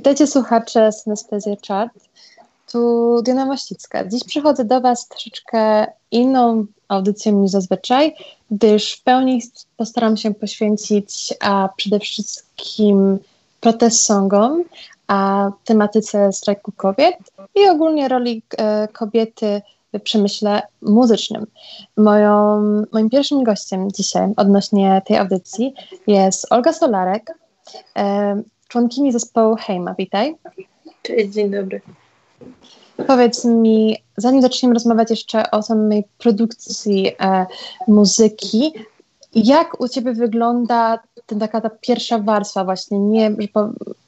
Witajcie słuchacze Synestezja Chart. Tu Diana Mościcka. Dziś przychodzę do Was troszeczkę inną audycją niż zazwyczaj, gdyż w pełni postaram się poświęcić a przede wszystkim protest songom, a tematyce strajku kobiet i ogólnie roli e, kobiety w przemyśle muzycznym. Moją, moim pierwszym gościem dzisiaj odnośnie tej audycji jest Olga Solarek, e, członkini zespołu Hejma. Witaj. Cześć, dzień dobry. Powiedz mi, zanim zaczniemy rozmawiać jeszcze o samej produkcji e, muzyki, jak u Ciebie wygląda ten, taka ta pierwsza warstwa właśnie, nie,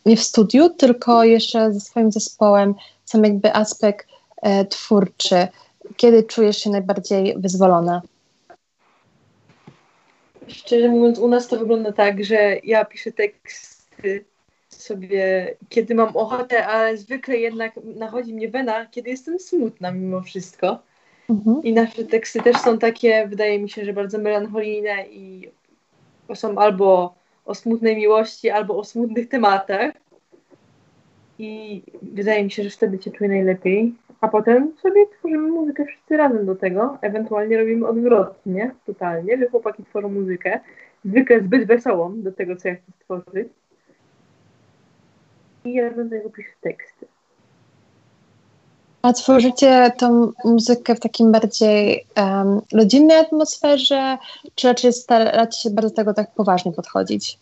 nie w studiu, tylko jeszcze ze swoim zespołem, sam jakby aspekt e, twórczy. Kiedy czujesz się najbardziej wyzwolona? Szczerze mówiąc, u nas to wygląda tak, że ja piszę teksty sobie, kiedy mam ochotę, ale zwykle jednak nachodzi mnie wena, kiedy jestem smutna mimo wszystko. Mhm. I nasze teksty też są takie, wydaje mi się, że bardzo melancholijne i są albo o smutnej miłości, albo o smutnych tematach. I wydaje mi się, że wtedy się czuję najlepiej. A potem sobie tworzymy muzykę wszyscy razem do tego. Ewentualnie robimy odwrotnie, totalnie, że chłopaki tworzą muzykę, zwykle zbyt wesołą do tego, co ja chcę stworzyć i ja do tego piszę teksty. A tworzycie tą muzykę w takim bardziej um, rodzinnej atmosferze, czy raczej staracie się bardzo do tego tak poważnie podchodzić?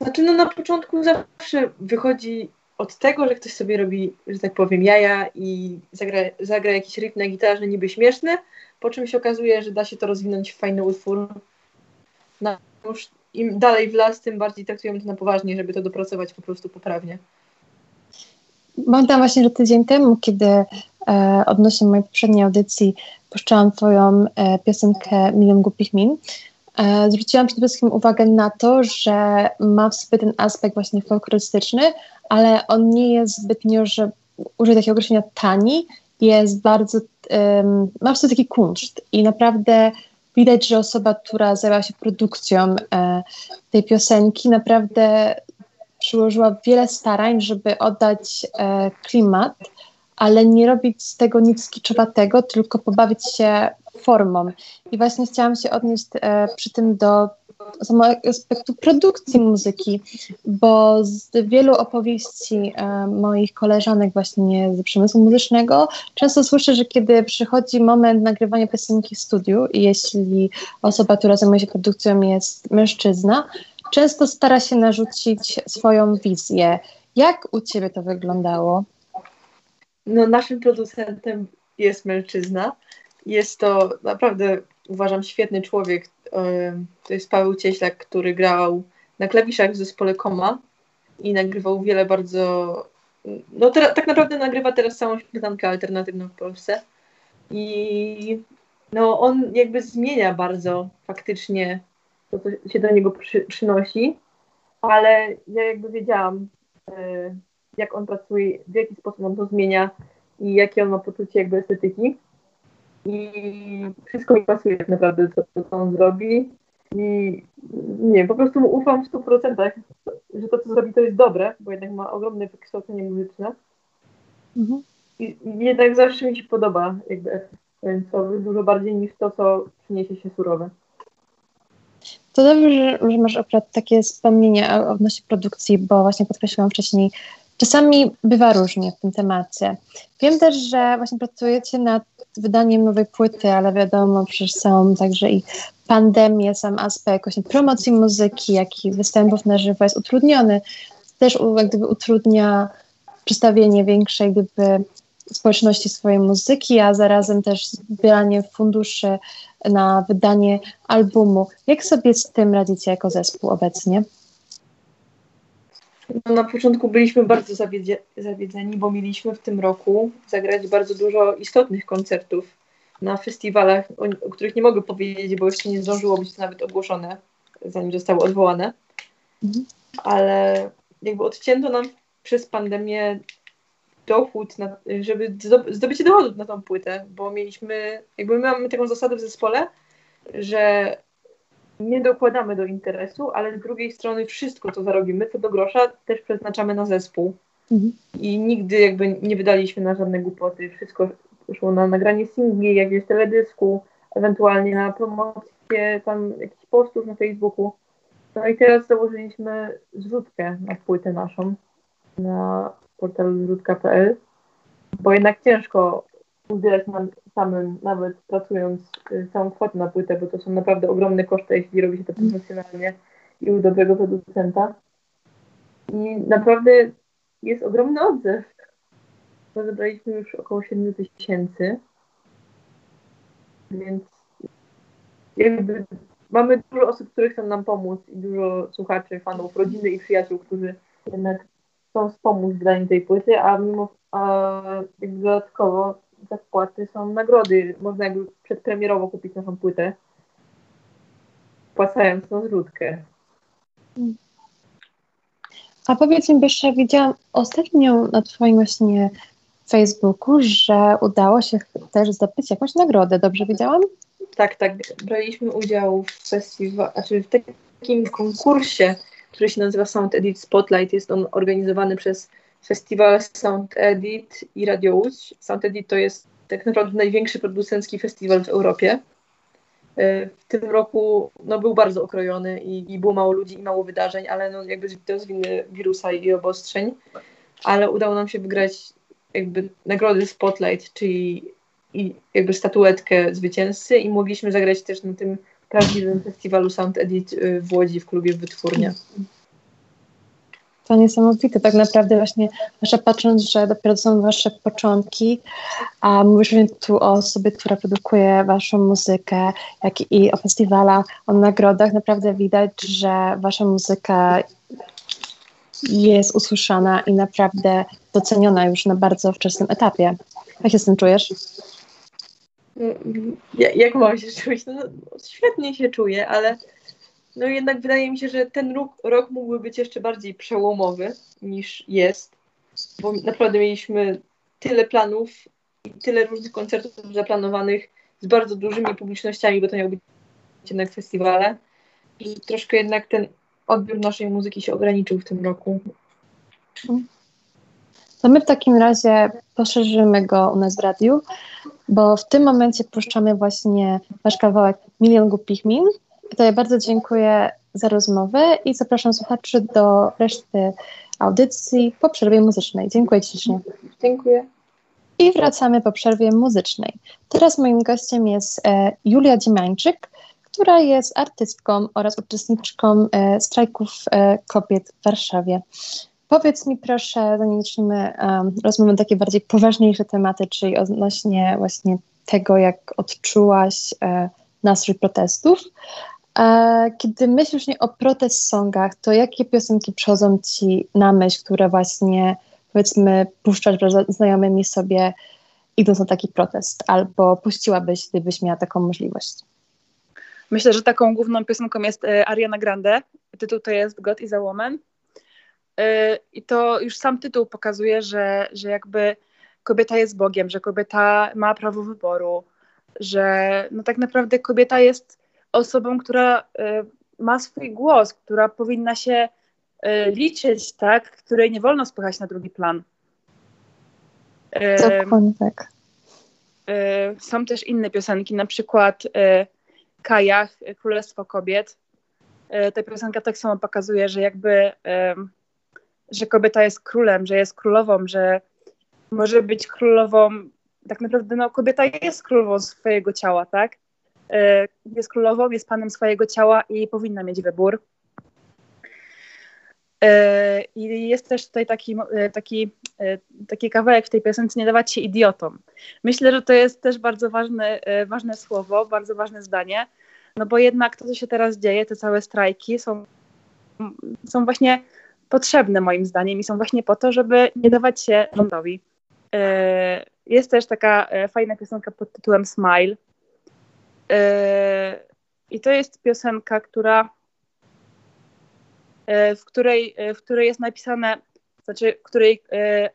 Znaczy, no na początku zawsze wychodzi od tego, że ktoś sobie robi, że tak powiem, jaja i zagra, zagra jakiś rytm na gitarze niby śmieszny, po czym się okazuje, że da się to rozwinąć w fajny utwór. No, już im dalej w las, tym bardziej traktujemy to na poważnie, żeby to dopracować po prostu poprawnie. Pamiętam właśnie, że tydzień temu, kiedy e, odnośnie mojej poprzedniej audycji puszczałam twoją e, piosenkę Milion Głupich Min, e, zwróciłam przede wszystkim uwagę na to, że ma w sobie ten aspekt właśnie folklorystyczny, ale on nie jest zbytnio, że użyję takiego określenia tani, jest bardzo, ma w sobie taki kunszt i naprawdę widać, że osoba, która zajęła się produkcją e, tej piosenki, naprawdę przyłożyła wiele starań, żeby oddać e, klimat, ale nie robić z tego nic kiczowatego, tylko pobawić się formą. I właśnie chciałam się odnieść e, przy tym do samego aspektu produkcji muzyki, bo z wielu opowieści e, moich koleżanek właśnie z przemysłu muzycznego często słyszę, że kiedy przychodzi moment nagrywania piosenki w studiu i jeśli osoba, która zajmuje się produkcją jest mężczyzna, często stara się narzucić swoją wizję. Jak u Ciebie to wyglądało? No, naszym producentem jest mężczyzna. Jest to naprawdę, uważam, świetny człowiek, to jest Paweł Cieślak, który grał na klawiszach w zespole Koma i nagrywał wiele bardzo. No teraz, tak naprawdę nagrywa teraz całą śmietankę alternatywną w Polsce. I no on jakby zmienia bardzo faktycznie to, co się do niego przy, przynosi, ale ja jakby wiedziałam, e, jak on pracuje, w jaki sposób on to zmienia i jakie on ma poczucie jakby estetyki i wszystko mi pasuje tak naprawdę, co, co on zrobi. I nie po prostu mu ufam w 100%, że to, co zrobi, to jest dobre, bo jednak ma ogromne wykształcenie muzyczne. Mhm. I, I jednak zawsze mi się podoba jakby efekt dużo bardziej niż to, co przyniesie się surowe. To dobrze, że, że masz akurat takie wspomnienie odnośnie produkcji, bo właśnie podkreśliłam wcześniej, czasami bywa różnie w tym temacie. Wiem też, że właśnie pracujecie nad wydaniem nowej płyty, ale wiadomo, przecież są także i pandemie, sam aspekt właśnie promocji muzyki, jak i występów na żywo jest utrudniony. Też jak gdyby utrudnia przedstawienie większej gdyby społeczności swojej muzyki, a zarazem też zbieranie funduszy na wydanie albumu. Jak sobie z tym radzicie jako zespół obecnie? No, na początku byliśmy bardzo zawiedzeni, bo mieliśmy w tym roku zagrać bardzo dużo istotnych koncertów na festiwalach, o, o, których nie mogę powiedzieć, bo jeszcze nie zdążyło być to nawet ogłoszone, zanim zostały odwołane. Mhm. Ale jakby odcięto nam przez pandemię dochód, na, żeby zdobycie dochodów na tą płytę, bo mieliśmy, jakby my mamy taką zasadę w zespole, że nie dokładamy do interesu, ale z drugiej strony wszystko, co zarobimy, co do grosza, też przeznaczamy na zespół. Mhm. I nigdy jakby nie wydaliśmy na żadne głupoty. Wszystko szło na nagranie singli, jakiegoś teledysku, ewentualnie na promocję tam jakichś postów na Facebooku. No i teraz założyliśmy zrzutkę na płytę naszą na portalu zrzutka.pl, bo jednak ciężko uzbierać nam samym, nawet pracując y, całą kwotę na płytę, bo to są naprawdę ogromne koszty, jeśli robi się to profesjonalnie i u dobrego producenta. I naprawdę jest ogromny odzew. Bo zebraliśmy już około 7 tysięcy, więc jakby mamy dużo osób, które chcą nam pomóc i dużo słuchaczy, fanów, rodziny i przyjaciół, którzy jednak chcą wspomóc wydanie tej płyty, a mimo a dodatkowo za wpłaty są nagrody. Można jakby przedpremierowo kupić naszą płytę, wpłacając na zrzutkę. A powiedz mi, jeszcze widziałam ostatnio na Twoim właśnie Facebooku, że udało się też zdobyć jakąś nagrodę. Dobrze widziałam? Tak, tak. Braliśmy udział w festiwalu, znaczy w takim konkursie, który się nazywa Sound Edit Spotlight. Jest on organizowany przez festiwal Sound Edit i Radio Łódź. Sound Edit to jest tak naprawdę największy producencki festiwal w Europie. E, w tym roku no, był bardzo okrojony i, i było mało ludzi i mało wydarzeń, ale no, jakby to jest winy wirusa i obostrzeń. Ale udało nam się wygrać jakby nagrody Spotlight, czyli jakby statuetkę zwycięzcy i mogliśmy zagrać też na tym prawdziwym festiwalu Sound Edit y, w Łodzi w klubie Wytwórnia. To niesamowite, tak naprawdę właśnie, jeszcze patrząc, że dopiero są wasze początki, a mówisz tu o osobie, która produkuje waszą muzykę, jak i o festiwalach, o nagrodach, naprawdę widać, że wasza muzyka jest usłyszana i naprawdę doceniona już na bardzo wczesnym etapie. Jak się z tym czujesz? Jak mam się czuć? No, no, świetnie się czuję, ale no jednak wydaje mi się, że ten rok, rok mógłby być jeszcze bardziej przełomowy niż jest, bo naprawdę mieliśmy tyle planów i tyle różnych koncertów zaplanowanych z bardzo dużymi publicznościami, bo to miał być jednak festiwale, że troszkę jednak ten odbiór naszej muzyki się ograniczył w tym roku. To my w takim razie poszerzymy go u nas w radiu, bo w tym momencie puszczamy właśnie wasz kawałek Milion Głupich Min. To ja bardzo dziękuję za rozmowę i zapraszam słuchaczy do reszty audycji po przerwie muzycznej. Dziękuję ślicznie. Dziękuję. I wracamy po przerwie muzycznej. Teraz moim gościem jest e, Julia Dziemańczyk, która jest artystką oraz uczestniczką e, strajków e, kobiet w Warszawie. Powiedz mi proszę, zanim zaczniemy um, rozmowę takie bardziej poważniejsze tematy, czyli odnośnie właśnie tego, jak odczułaś e, nastrój protestów. E, kiedy myślisz nie o protest songach, to jakie piosenki przychodzą ci na myśl, które właśnie powiedzmy puszczasz wraz z znajomymi sobie idąc na taki protest, albo puściłabyś, gdybyś miała taką możliwość? Myślę, że taką główną piosenką jest e, Ariana Grande. Tytuł to jest God is a Woman. E, I to już sam tytuł pokazuje, że, że jakby kobieta jest Bogiem, że kobieta ma prawo wyboru, że no tak naprawdę kobieta jest osobą, która e, ma swój głos, która powinna się liczyć, tak, której nie wolno spychać na drugi plan. Dokładnie tak. Są też inne piosenki, na przykład Kajach, Królestwo Kobiet. Ta piosenka tak samo pokazuje, że jakby, że kobieta jest królem, że jest królową, że może być królową, tak naprawdę no, kobieta jest królową swojego ciała, tak? E, jest królową, jest panem swojego ciała i powinna mieć wybór. E, I jest też tutaj taki, taki, taki kawałek w tej piosence, nie dawać się idiotom. Myślę, że to jest też bardzo ważne, ważne słowo, bardzo ważne zdanie, no bo jednak to, co się teraz dzieje, te całe strajki są, są właśnie potrzebne moim zdaniem i są właśnie po to, żeby nie dawać się rządowi. E, jest też taka e, fajna piosenka pod tytułem Smile. I to jest piosenka, która w której, w której jest napisane, znaczy, w której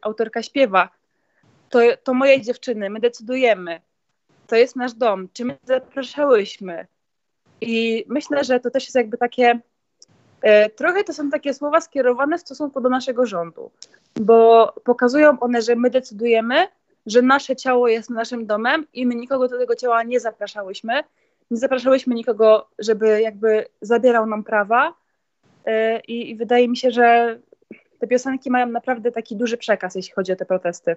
autorka śpiewa, to, to moje dziewczyny, my decydujemy, to jest nasz dom, czy my zapraszałyśmy, I myślę, że to też jest jakby takie, trochę to są takie słowa skierowane w stosunku do naszego rządu, bo pokazują one, że my decydujemy, że nasze ciało jest naszym domem i my nikogo do tego ciała nie zapraszałyśmy. Nie zapraszałyśmy nikogo, żeby jakby zabierał nam prawa. E, I, I wydaje mi się, że te piosenki mają naprawdę taki duży przekaz, jeśli chodzi o te protesty.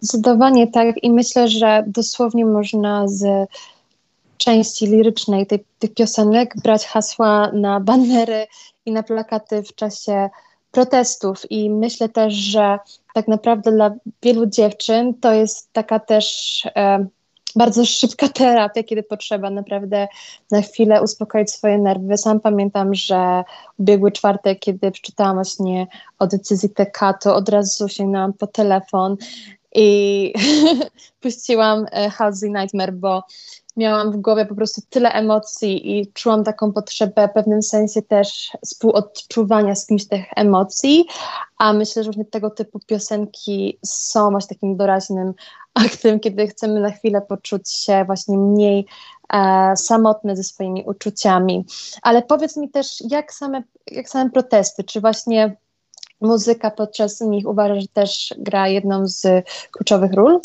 Zdecydowanie tak i myślę, że dosłownie można z części lirycznej tej, tych piosenek brać hasła na banery i na plakaty w czasie protestów i myślę też, że tak naprawdę dla wielu dziewczyn to jest taka też e, bardzo szybka terapia, kiedy potrzeba naprawdę na chwilę uspokoić swoje nerwy. Sam pamiętam, że ubiegły czwartek, kiedy przeczytałam właśnie o decyzji TK, to od razu sięgnęłam po telefon i puściłam e, Halsey Nightmare, bo miałam w głowie po prostu tyle emocji i czułam taką potrzebę w pewnym sensie też współodczuwania z kimś tych emocji, a myślę, że właśnie tego typu piosenki są właśnie takim doraźnym aktem, kiedy chcemy na chwilę poczuć się właśnie mniej e, samotne ze swoimi uczuciami. Ale powiedz mi też, jak same, jak same protesty, czy właśnie muzyka podczas nich uważasz, że też gra jedną z kluczowych ról?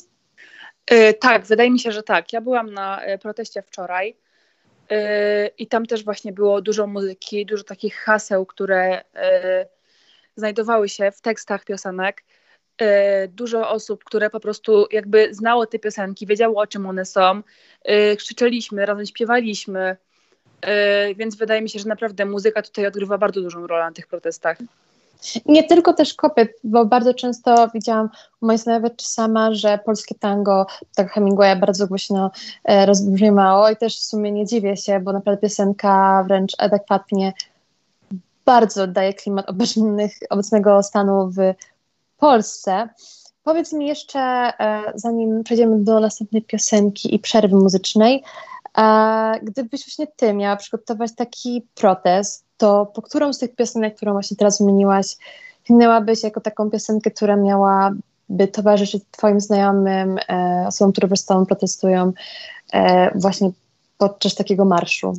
Yy, tak, wydaje mi się, że tak. Ja byłam na e, proteście wczoraj yy, i tam też właśnie było dużo muzyki, dużo takich haseł, które znajdowały się w tekstach piosenek. Dużo osób, które po prostu jakby znało te piosenki, wiedziało o czym one są. Krzyczeliśmy, razem śpiewaliśmy, więc wydaje mi się, że naprawdę muzyka tutaj odgrywa bardzo dużą rolę na tych protestach. Nie tylko też kobiet, bo bardzo często widziałam u znajomej czy sama, że polskie tango, tak Hemingwaya bardzo głośno e, rozbrzmiało i też w sumie nie dziwię się, bo naprawdę piosenka wręcz adekwatnie bardzo daje klimat obecnego stanu w Polsce. Powiedz mi jeszcze, e, zanim przejdziemy do następnej piosenki i przerwy muzycznej, e, gdybyś właśnie ty miała przygotować taki protest, to po którą z tych piosenek, którą właśnie teraz wymieniłaś, sięgnęłabyś jako taką piosenkę, która miałaby towarzyszyć Twoim znajomym, e, osobom, które Tobą protestują e, właśnie podczas takiego marszu?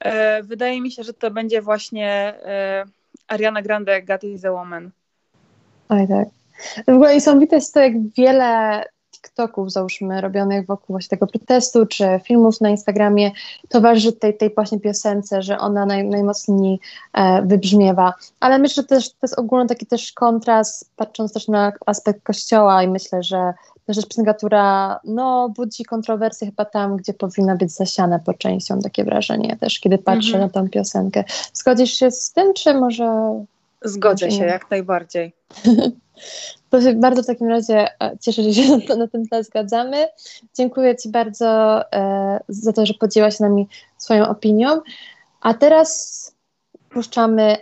E, wydaje mi się, że to będzie właśnie e, Ariana Grande, God is a Woman. Oj, tak. W ogóle niesamowite jest to, jak wiele TikToków, załóżmy, robionych wokół właśnie tego protestu, czy filmów na Instagramie, towarzyszy tej, tej właśnie piosence, że ona naj, najmocniej e, wybrzmiewa. Ale myślę, że też, to jest ogólny taki też kontrast, patrząc też na aspekt kościoła i myślę, że też jest piosenka, która no, budzi kontrowersje chyba tam, gdzie powinna być zasiana po części, mam takie wrażenie też, kiedy patrzę -hmm. na tę piosenkę. Zgodzisz się z tym, czy może... Zgodzę się, jak najbardziej. To się bardzo w takim razie e, cieszę, że się na, na ten temat zgadzamy. Dziękuję Ci bardzo e, za to, że podzieliłaś z nami swoją opinią. A teraz puszczamy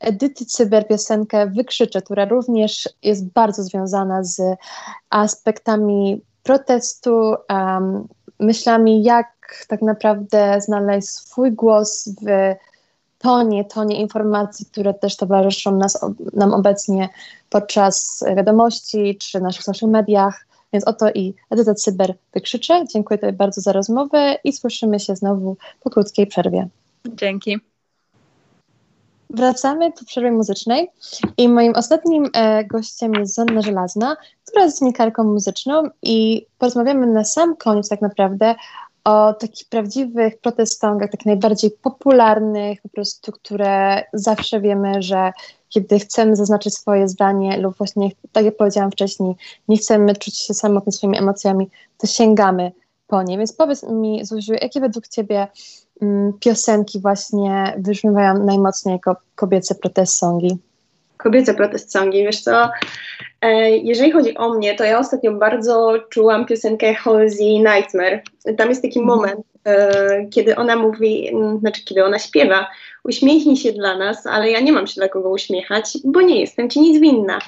Edyty Cyber piosenkę Wykrzyczę, która również jest bardzo związana z aspektami protestu, um, myślami, jak tak naprawdę znaleźć swój głos w tonie, tonie informacji, które też towarzyszą nas, nam obecnie podczas wiadomości czy naszych social mediach. Więc oto i Edyta Cyber wykrzyczę. Dziękuję Tobie bardzo za rozmowę i słyszymy się znowu po krótkiej przerwie. Dzięki. Wracamy po przerwie muzycznej i moim ostatnim e, gościem jest Zonna Żelazna, która jest dziennikarką muzyczną i porozmawiamy na sam koniec tak naprawdę o takich prawdziwych protestantach, takich najbardziej popularnych, po prostu, które zawsze wiemy, że kiedy chcemy zaznaczyć swoje zdanie lub właśnie, tak jak powiedziałam wcześniej, nie chcemy czuć się samotni swoimi emocjami, to sięgamy po nie. Więc powiedz mi, Zuziu, jakie według Ciebie mm, piosenki właśnie wybrzmiewają najmocniej jako kobiece protest songi? Kobiece protest songi, wiesz co, E, jeżeli chodzi o mnie, to ja ostatnio bardzo czułam piosenkę Halsey Nightmare. Tam jest taki mhm. moment, kiedy ona mówi, znaczy kiedy ona śpiewa, uśmiechnij się dla nas, ale ja nie mam się dla kogo uśmiechać, bo nie jestem ci nic winna.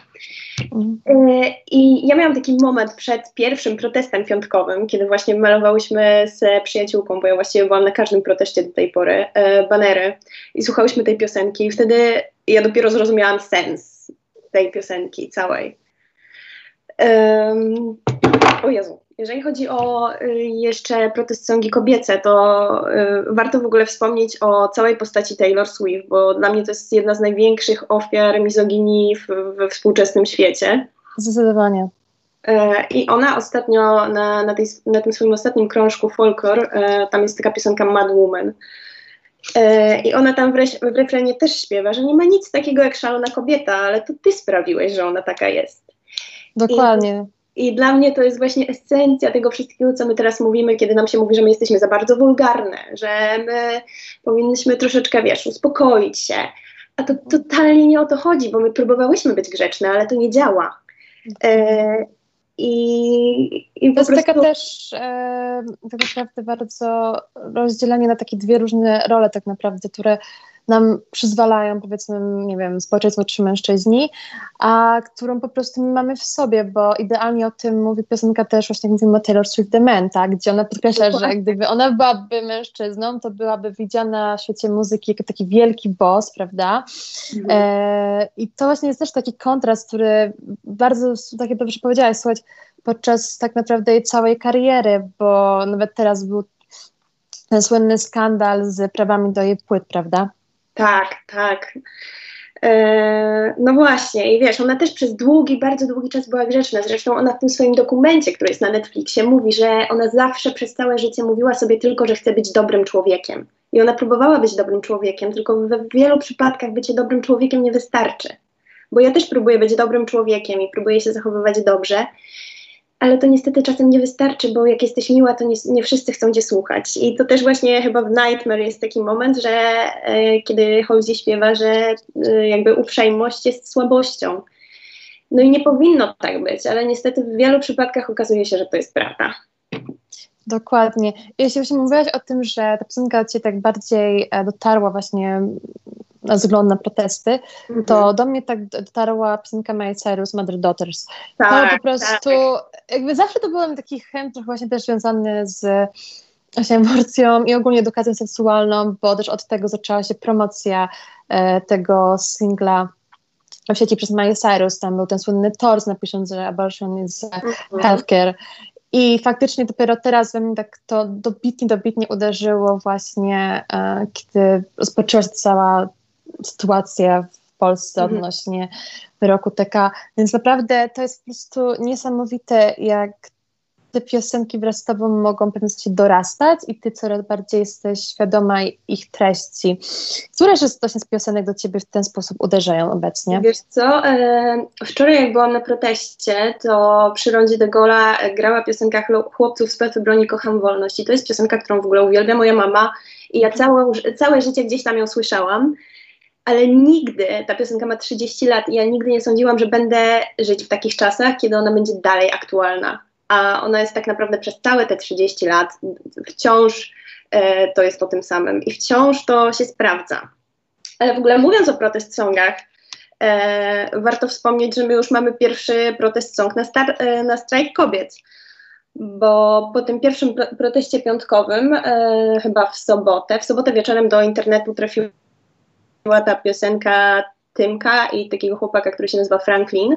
E, I ja miałam taki moment przed pierwszym protestem piątkowym, kiedy właśnie malowałyśmy z przyjaciółką, bo ja właściwie byłam na każdym proteście do tej pory, banery i słuchałyśmy tej piosenki i wtedy ja dopiero zrozumiałam sens tej piosenki całej. Um, o Jezu, Jeżeli chodzi o y, jeszcze protest songi kobiece, to y, warto w ogóle wspomnieć o całej postaci Taylor Swift, bo dla mnie to jest jedna z największych ofiar mizoginii we współczesnym świecie. Zdecydowanie. E, I ona ostatnio na, na, tej, na tym swoim ostatnim krążku Folklore, e, tam jest taka piosenka Mad Woman. E, I ona tam w, re, w refrenie też śpiewa, że nie ma nic takiego jak szalona kobieta, ale to ty sprawiłeś, że ona taka jest. Dokładnie. I, I dla mnie to jest właśnie esencja tego wszystkiego, co my teraz mówimy, kiedy nam się mówi, że my jesteśmy za bardzo wulgarne, że my powinniśmy troszeczkę, wiesz, uspokoić się. A to totalnie nie o to chodzi, bo my próbowałyśmy być grzeczne, ale to nie działa. E, i, i to jest prostu... taka też e, tak naprawdę bardzo rozdzielenie na takie dwie różne role tak naprawdę, które nam przyzwalają, powiedzmy, nie wiem, społeczeństwo czy mężczyźni, a którą po prostu my mamy w sobie, bo idealnie o tym mówi piosenka też, właśnie jak mówimy o Taylor Swift The Man, tak, gdzie ona podkreśla, że gdyby ona byłaby mężczyzną, to byłaby widziana w świecie muzyki jako taki wielki boss, prawda? Mhm. E, I to właśnie jest też taki kontrast, który bardzo, tak jak dobrze powiedziałaś, słuchać, podczas tak naprawdę jej całej kariery, bo nawet teraz był ten słynny skandal z prawami do jej płyt, prawda? Tak, tak. E, no właśnie, i wiesz, ona też przez długi, bardzo długi czas była grzeczna. Zresztą ona w tym swoim dokumencie, który jest na Netflixie, mówi, że ona zawsze przez całe życie mówiła sobie tylko, że chce być dobrym człowiekiem. I ona próbowała być dobrym człowiekiem, tylko w wielu przypadkach bycie dobrym człowiekiem nie wystarczy. Bo ja też próbuję być dobrym człowiekiem i próbuję się zachowywać dobrze, ale to niestety czasem nie wystarczy, bo jak jesteś miła, to nie, nie, wszyscy chcą cię słuchać. I to też właśnie chyba w Nightmare jest taki moment, że e, kiedy Halsey śpiewa, że e, jakby uprzejmość jest słabością. No i nie powinno tak być, ale niestety w wielu przypadkach okazuje się, że to jest prawda. Dokładnie. Jeśli właśnie mówiłaś o tym, że ta piosenka Cię tak bardziej e, dotarła właśnie ze względu na protesty, mm -hmm. to do mnie tak dotarła piosenka Miley Cyrus, Mother Daughters. Tak, to po prostu, tak. jakby zawsze to był taki chęt trochę właśnie też związany z właśnie aborcją i ogólnie edukacją seksualną, bo też od tego zaczęła się promocja e, tego singla w sieci przez Miley Cyrus, tam był ten słynny tors napisząc, że abortion is mm -hmm. healthcare i faktycznie dopiero teraz we mnie tak to dobitnie, dobitnie uderzyło właśnie, e, kiedy rozpoczęła się cała sytuacja w Polsce mhm. odnośnie wyroku TK. Więc naprawdę to jest po prostu niesamowite, jak te piosenki wraz z tobą mogą w pewnym sensie dorastać i ty coraz bardziej jesteś świadoma ich treści. Które z właśnie z piosenek do ciebie w ten sposób uderzają obecnie? Wiesz co, e, wczoraj jak byłam na proteście, to przy rondzie de Gola grała piosenka Chłopców z Pefy broni kocham wolność i to jest piosenka, którą w ogóle uwielbia moja mama i ja całe, całe życie gdzieś tam ją słyszałam ale nigdy, ta piosenka ma 30 lat i ja nigdy nie sądziłam, że będę żyć w takich czasach, kiedy ona będzie dalej aktualna. A ona jest tak naprawdę przez całe te 30 lat wciąż e, to jest o tym samym i wciąż to się sprawdza. Ale w ogóle mówiąc o protest songach, e, warto wspomnieć, że my już mamy pierwszy protest song na, star, e, na strajk kobiet bo po tym pierwszym pro proteście piątkowym, e, chyba w sobotę, w sobotę wieczorem do internetu trafił była ta piosenka Tymka i takiego chłopaka, który się nazywa Franklin.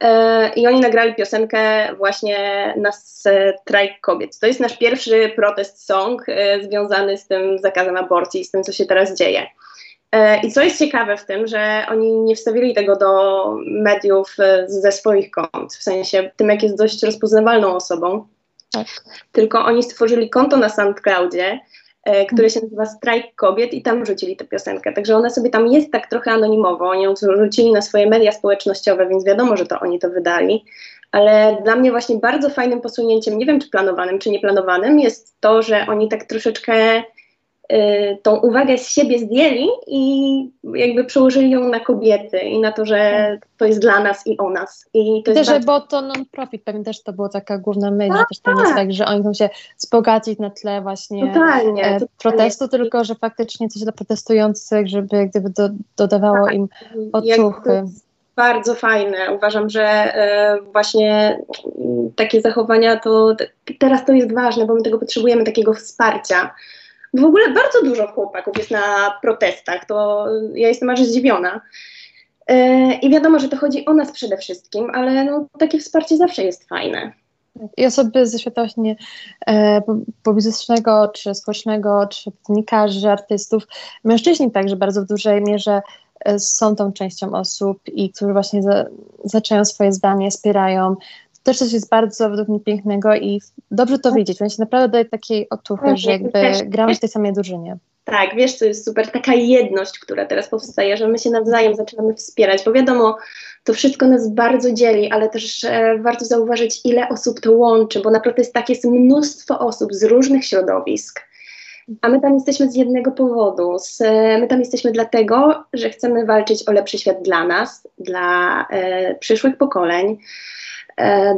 E, I oni nagrali piosenkę właśnie na strajk kobiet. To jest nasz pierwszy protest song e, związany z tym zakazem aborcji, z tym, co się teraz dzieje. E, I co jest ciekawe w tym, że oni nie wstawili tego do mediów ze swoich kont, w sensie tym, jak jest dość rozpoznawalną osobą, tak. tylko oni stworzyli konto na SoundCloudzie, E, który się nazywa Strajk Kobiet i tam wrzucili tę piosenkę. Także ona sobie tam jest tak trochę anonimowo. Oni ją wrzucili na swoje media społecznościowe, więc wiadomo, że to oni to wydali. Ale dla mnie właśnie bardzo fajnym posunięciem, nie wiem czy planowanym, czy nieplanowanym, jest to, że oni tak troszeczkę tą uwagę z siebie zdjęli i jakby przełożyli ją na kobiety i na to, że to jest dla nas i o nas. I to też, bardzo... bo to non-profit, pewnie też to była taka główna myśl, tak, też to nie jest tak, że oni chcą się wzbogacić na tle właśnie totalnie, e, protestu, totalnie. tylko że faktycznie coś dla protestujących, żeby gdyby do, dodawało tak. im otuchy bardzo fajne. Uważam, że e, właśnie takie zachowania to teraz to jest ważne, bo my tego potrzebujemy, takiego wsparcia. W ogóle bardzo dużo chłopaków jest na protestach, to ja jestem aż zdziwiona. E, I wiadomo, że to chodzi o nas przede wszystkim, ale no, takie wsparcie zawsze jest fajne. I osoby ze świata właśnie e, publicystycznego, czy społecznego, czy dziennikarzy, artystów, mężczyźni także bardzo w dużej mierze e, są tą częścią osób i którzy właśnie za, zaczynają swoje zdanie, wspierają. To też coś jest bardzo według mnie pięknego i dobrze to widzieć. Więc naprawdę daje takiej otuchy, że jakby gramy w tej samej drużynie. Tak, wiesz, to jest super, taka jedność, która teraz powstaje, że my się nawzajem zaczynamy wspierać, bo wiadomo, to wszystko nas bardzo dzieli, ale też e, warto zauważyć, ile osób to łączy, bo naprawdę jest tak, jest mnóstwo osób z różnych środowisk, a my tam jesteśmy z jednego powodu. Z, my tam jesteśmy dlatego, że chcemy walczyć o lepszy świat dla nas, dla e, przyszłych pokoleń, e,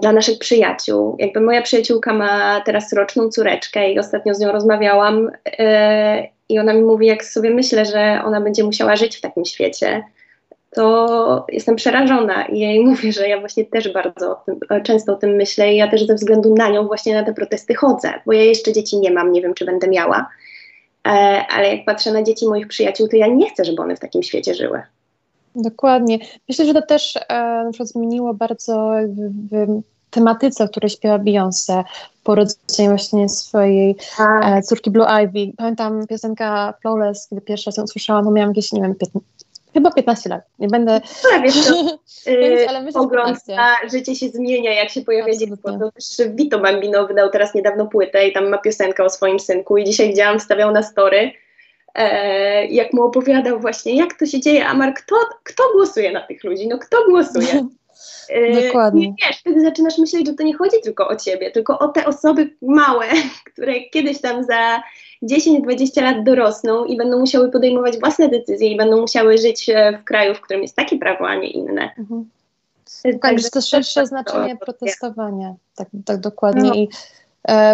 dla naszych przyjaciół. Jakby moja przyjaciółka ma teraz roczną córeczkę i ostatnio z nią rozmawiałam e, i ona mi mówi, jak sobie myślę, że ona będzie musiała żyć w takim świecie, to jestem przerażona i jej mówię, że ja właśnie też bardzo o tym, często o tym myślę i ja też ze względu na nią właśnie na te protesty chodzę, bo ja jeszcze dzieci nie mam, nie wiem, czy będę miała, e, ale jak patrzę na dzieci moich przyjaciół, to ja nie chcę, żeby one w takim świecie żyły. Dokładnie. Myślę, że to też e, na przykład zmieniło bardzo w, w tematyce, o której śpiewa Beyoncé po urodzeniu właśnie swojej tak. e, córki Blue Ivy. Pamiętam piosenka Flawless, kiedy pierwszy raz ją usłyszałam, to miałam jakieś, nie wiem, Chyba 15 lat. Nie będę. No, wiesz, to, yy, ale myślę, pogląd na życie się zmienia, jak się pojawia dziecko. To też Vito Bambino wydał teraz niedawno płytę i tam ma piosenkę o swoim synku. I dzisiaj widziałam, wstawiał na story, jak mu opowiadał właśnie, jak to się dzieje. Amar, kto, kto głosuje na tych ludzi? No kto głosuje? E, Dokładnie. I wiesz, wtedy zaczynasz myśleć, że to nie chodzi tylko o ciebie, tylko o te osoby małe, które kiedyś tam za 10-20 lat dorosną i będą musiały podejmować własne decyzje i będą musiały żyć e, w kraju, w którym jest takie prawo, a nie inne. Mhm. Także to szersze znaczenie protestowania, tak, tak dokładnie. No. I e,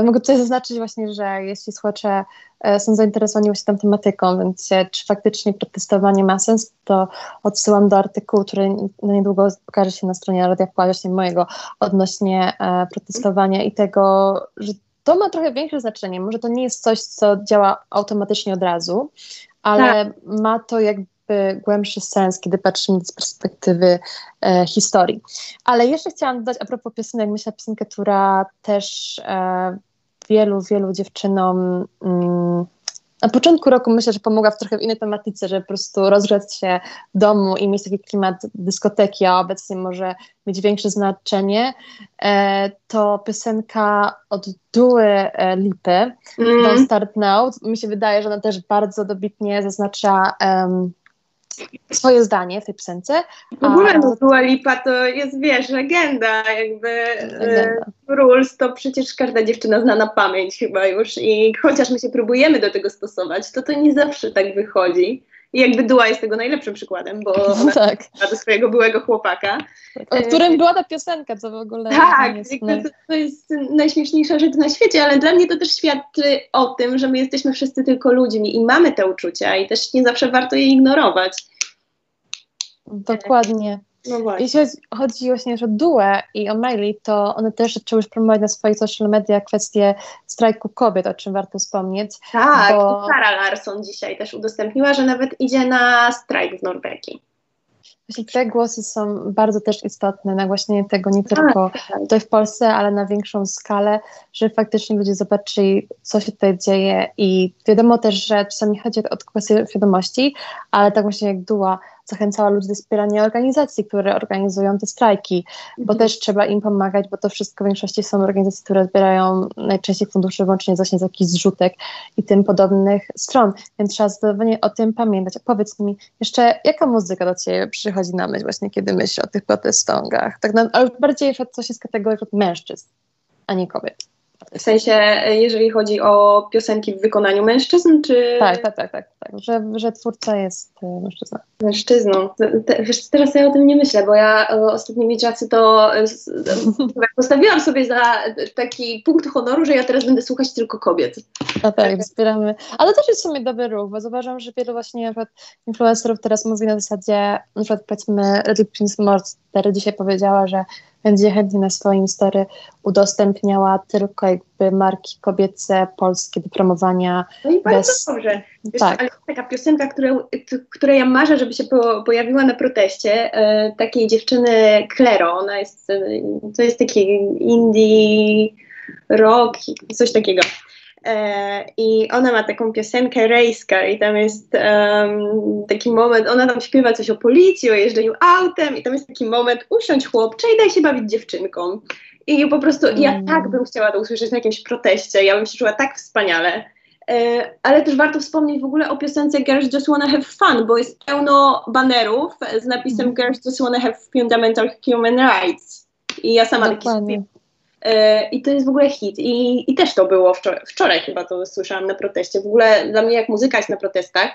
mogę tutaj zaznaczyć właśnie, że jeśli słuchacze e, są zainteresowani właśnie tą tematyką, więc e, czy faktycznie protestowanie ma sens, to odsyłam do artykułu, który niedługo pokaże się na stronie Radia właśnie mojego odnośnie e, protestowania i tego, że to ma trochę większe znaczenie. Może to nie jest coś, co działa automatycznie od razu, ale tak. ma to jakby głębszy sens, kiedy patrzymy z perspektywy e, historii. Ale jeszcze chciałam dodać a propos piosenek, myślę, piosenkę, która też e, wielu, wielu dziewczynom mm, na początku roku myślę, że pomogła w trochę w innej tematyce, że po prostu rozgrzać się w domu i mieć taki klimat dyskoteki, a obecnie może mieć większe znaczenie, e, to piosenka od Duły e, Lipy, mm. Don't Start Now. Mi się wydaje, że ona też bardzo dobitnie zaznacza um, swoje zdanie w tej piosence. W ogóle no, Dua Lipa to jest, wiesz, legenda, jakby legenda. E, Rules to przecież każda dziewczyna zna na pamięć chyba już i chociaż my się próbujemy do tego stosować, to to nie zawsze tak wychodzi. I jakby Dua jest tego najlepszym przykładem, bo ona tak. do swojego byłego chłopaka. O którym była ta piosenka, co w ogóle Tak, jest, to, to jest najśmieszniejsza rzecz na świecie, ale dla mnie to też świadczy o tym, że my jesteśmy wszyscy tylko ludźmi i mamy te uczucia i też nie zawsze warto je ignorować. Dokładnie. No Jeśli chodzi właśnie o Duę i o Miley, to one też zaczęły już promować na swoich social media kwestię strajku kobiet, o czym warto wspomnieć. Tak, bo... Sara Larsson dzisiaj też udostępniła, że nawet idzie na strajk w Norwegii. Właśnie te głosy są bardzo też istotne, nagłaśnienie tego nie tak, tylko tak. tutaj w Polsce, ale na większą skalę, że faktycznie ludzie zobaczyli, co się tutaj dzieje i wiadomo też, że czasami chodzi o kwestię świadomości, ale tak właśnie jak Dua zachęcała ludzi do wspierania organizacji, które organizują te strajki, bo mhm. też trzeba im pomagać, bo to wszystko w większości są organizacje, które zbierają najczęściej fundusze wyłącznie właśnie z jakichś zrzutek i tym podobnych stron, więc trzeba zdecydowanie o tym pamiętać. Powiedz mi jeszcze, jaka muzyka do Ciebie przychodzi na myśl właśnie, kiedy myślisz o tych protestongach? Tak na, ale bardziej coś z kategorii mężczyzn, a nie kobiet. W sensie, jeżeli chodzi o piosenki w wykonaniu mężczyzn, czy... Tak, tak, tak, tak, tak że, że twórca jest e, mężczyzną. Mężczyzną. Te, wiesz, teraz ja o tym nie myślę, bo ja ostatnimi czasy to postawiłam sobie za taki punkt honoru, że ja teraz będę słuchać tylko kobiet. A tak, wspieramy. Ale też jest w sumie dobry ruch, bo zauważam, że wielu właśnie na przykład influencerów teraz mówi na zasadzie, na przykład powiedzmy Lady Prince Morster dzisiaj powiedziała, że będzie chętnie na swoim story udostępniała tylko jakby marki kobiece polskie do promowania. No i bardzo bez... dobrze. Wiesz, tak. Ale taka piosenka, która, która ja marzę, żeby się po, pojawiła na proteście, e, takiej dziewczyny Claro, ona jest, e, to jest taki indie rock, coś takiego. E, I ona ma taką piosenkę Rejska i tam jest um, taki moment, ona tam śpiewa coś o policji, o jeżdżeniu autem i tam jest taki moment, usiądź chłopcze i daj się bawić dziewczynką. I po prostu mm. ja tak bym chciała to usłyszeć na jakimś proteście, ja bym się czuła tak wspaniale. E, ale też warto wspomnieć w ogóle o piosence Girls Just Wanna Have Fun, bo jest pełno banerów z napisem mm. Girls Just Wanna Have Fundamental Human Rights. I ja sama Dokładnie. taki I to jest w ogóle hit. I, i też to było wczoraj, wczoraj chyba to słyszałam na proteście. W ogóle dla mnie jak muzyka jest na protestach,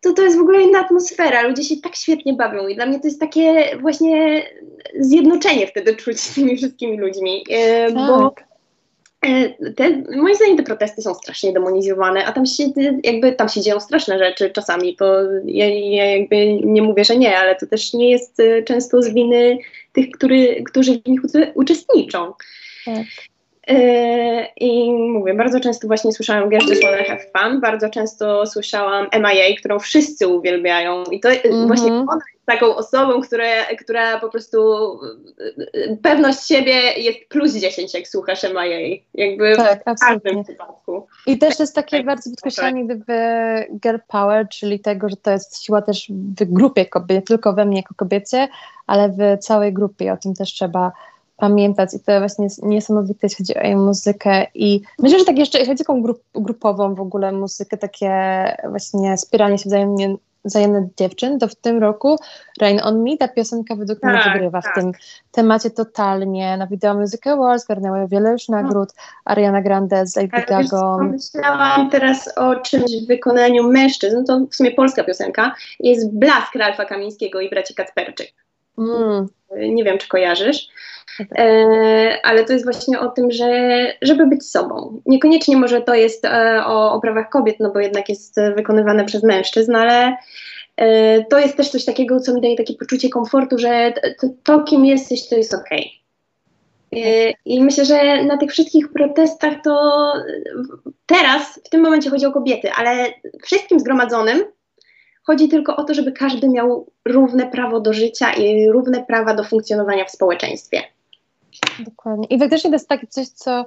to to jest w ogóle inna atmosfera. Ludzie się tak świetnie bawią i dla mnie to jest takie właśnie zjednoczenie wtedy czuć z tymi wszystkimi ludźmi. E, tak. Bo e, te, moim zdaniem te protesty są strasznie demonizowane, a tam się jakby tam się dzieją straszne rzeczy czasami. To ja, ja jakby nie mówię, że nie, ale to też nie jest często z winy tych, który, którzy w nich uczestniczą. Tak. E, I mówię, bardzo często właśnie słyszałam Girls Just Wanna Have Fun, bardzo często słyszałam MIA, którą wszyscy uwielbiają. I to mm -hmm. właśnie ona jest taką osobą, która, która po prostu e, pewność siebie jest plus 10, jak słuchasz MIA, jakby tak, w każdym przypadku. I też jest takie tak, bardzo podkreślanie gdyby girl power, czyli tego, że to jest siła też w grupie kobiet, nie tylko we mnie jako kobiecie, ale w całej grupie. O tym też trzeba pamiętać i to właśnie jest niesamowite, jeśli chodzi o jej muzykę i myślę, że tak jeszcze, jeśli chodzi o taką grup, grupową w ogóle muzykę, takie właśnie spieranie się wzajemnie wzajemne dziewczyn, to w tym roku Rain On Me, ta piosenka według tak, mnie wygrywa tak. w tym temacie totalnie. Na Video Music Awards garnęła wiele już nagród, Ariana Grande z Lady Gaga. Myślałam teraz o czymś w wykonaniu mężczyzn, to w sumie polska piosenka, jest Blask Ralfa Kamińskiego i braci Kacperczyk. Mm. Nie wiem, czy kojarzysz. E, ale to jest właśnie o tym, że żeby być sobą. Niekoniecznie może to jest e, o, o prawach kobiet, no bo jednak jest wykonywane przez mężczyzn, ale e, to jest też coś takiego, co mi daje takie poczucie komfortu, że to, to kim jesteś, to jest okej. Okay. I myślę, że na tych wszystkich protestach to teraz, w tym momencie chodzi o kobiety, ale wszystkim zgromadzonym chodzi tylko o to, żeby każdy miał równe prawo do życia i równe prawa do funkcjonowania w społeczeństwie. Dokładnie. I faktycznie to jest takie coś, co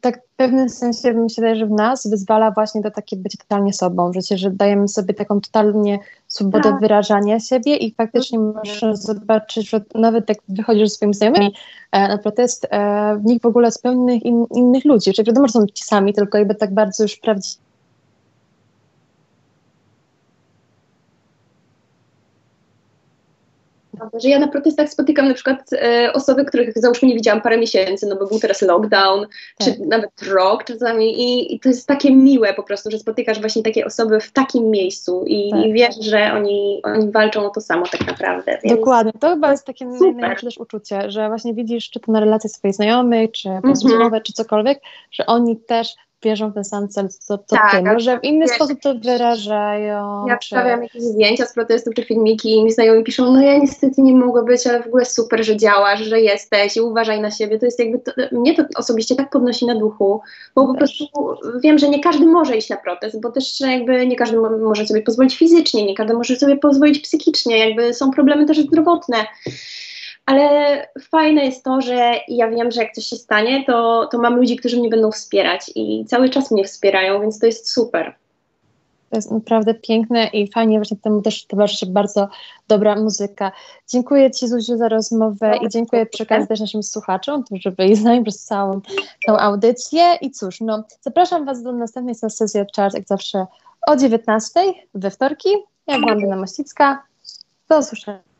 tak w pewnym sensie mi się wydaje, że w nas wyzwala właśnie do takie bycie totalnie sobą, że, że dajemy sobie taką totalnie swobodę tak. wyrażania siebie i faktycznie możesz zobaczyć, że nawet jak wychodzisz ze swoimi znajomymi e, na protest, e, w nich w ogóle z pełnych in, innych ludzi, czyli wiadomo, że są ci sami, tylko jakby tak bardzo już prawdziwi Że ja na protestach spotykam na przykład e, osoby, których załóżmy nie widziałam parę miesięcy, no bo był teraz lockdown, tak. czy nawet rok czasami i, i, to jest takie miłe po prostu, że spotykasz właśnie takie osoby w takim miejscu i, tak. i wiesz, że oni, oni walczą o to samo tak naprawdę. Więc... Dokładnie, to chyba jest takie najlepsze też uczucie, że właśnie widzisz, czy to na relacje swoich znajomych, czy mm -hmm. czy cokolwiek, że oni też wierzą w ten sam cel, co, co tak, ty, może w inny sposób to wyrażają. Ja wstawiam jakieś zdjęcia z protestów czy filmiki i mi znajomi piszą, no ja niestety nie mogę być, ale w ogóle super, że działasz, że jesteś i uważaj na siebie. To jest jakby, to, mnie to osobiście tak podnosi na duchu, bo po prostu wiem, że nie każdy może iść na protest, bo też jakby nie każdy może sobie pozwolić fizycznie, nie każdy może sobie pozwolić psychicznie, jakby są problemy też zdrowotne ale fajne jest to, że ja wiem, że jak coś się stanie, to, to mam ludzi, którzy mnie będą wspierać i cały czas mnie wspierają, więc to jest super. To jest naprawdę piękne i fajnie właśnie temu też towarzyszy bardzo dobra muzyka. Dziękuję Ci Zuziu za rozmowę i dziękuję przy okazji też naszym słuchaczom, którzy byli z nami przez całą tą audycję i cóż, no zapraszam Was do następnej sesji od Charles, jak zawsze o 19 we wtorki. Ja byłam Dana Mościcka. Do usłyszenia.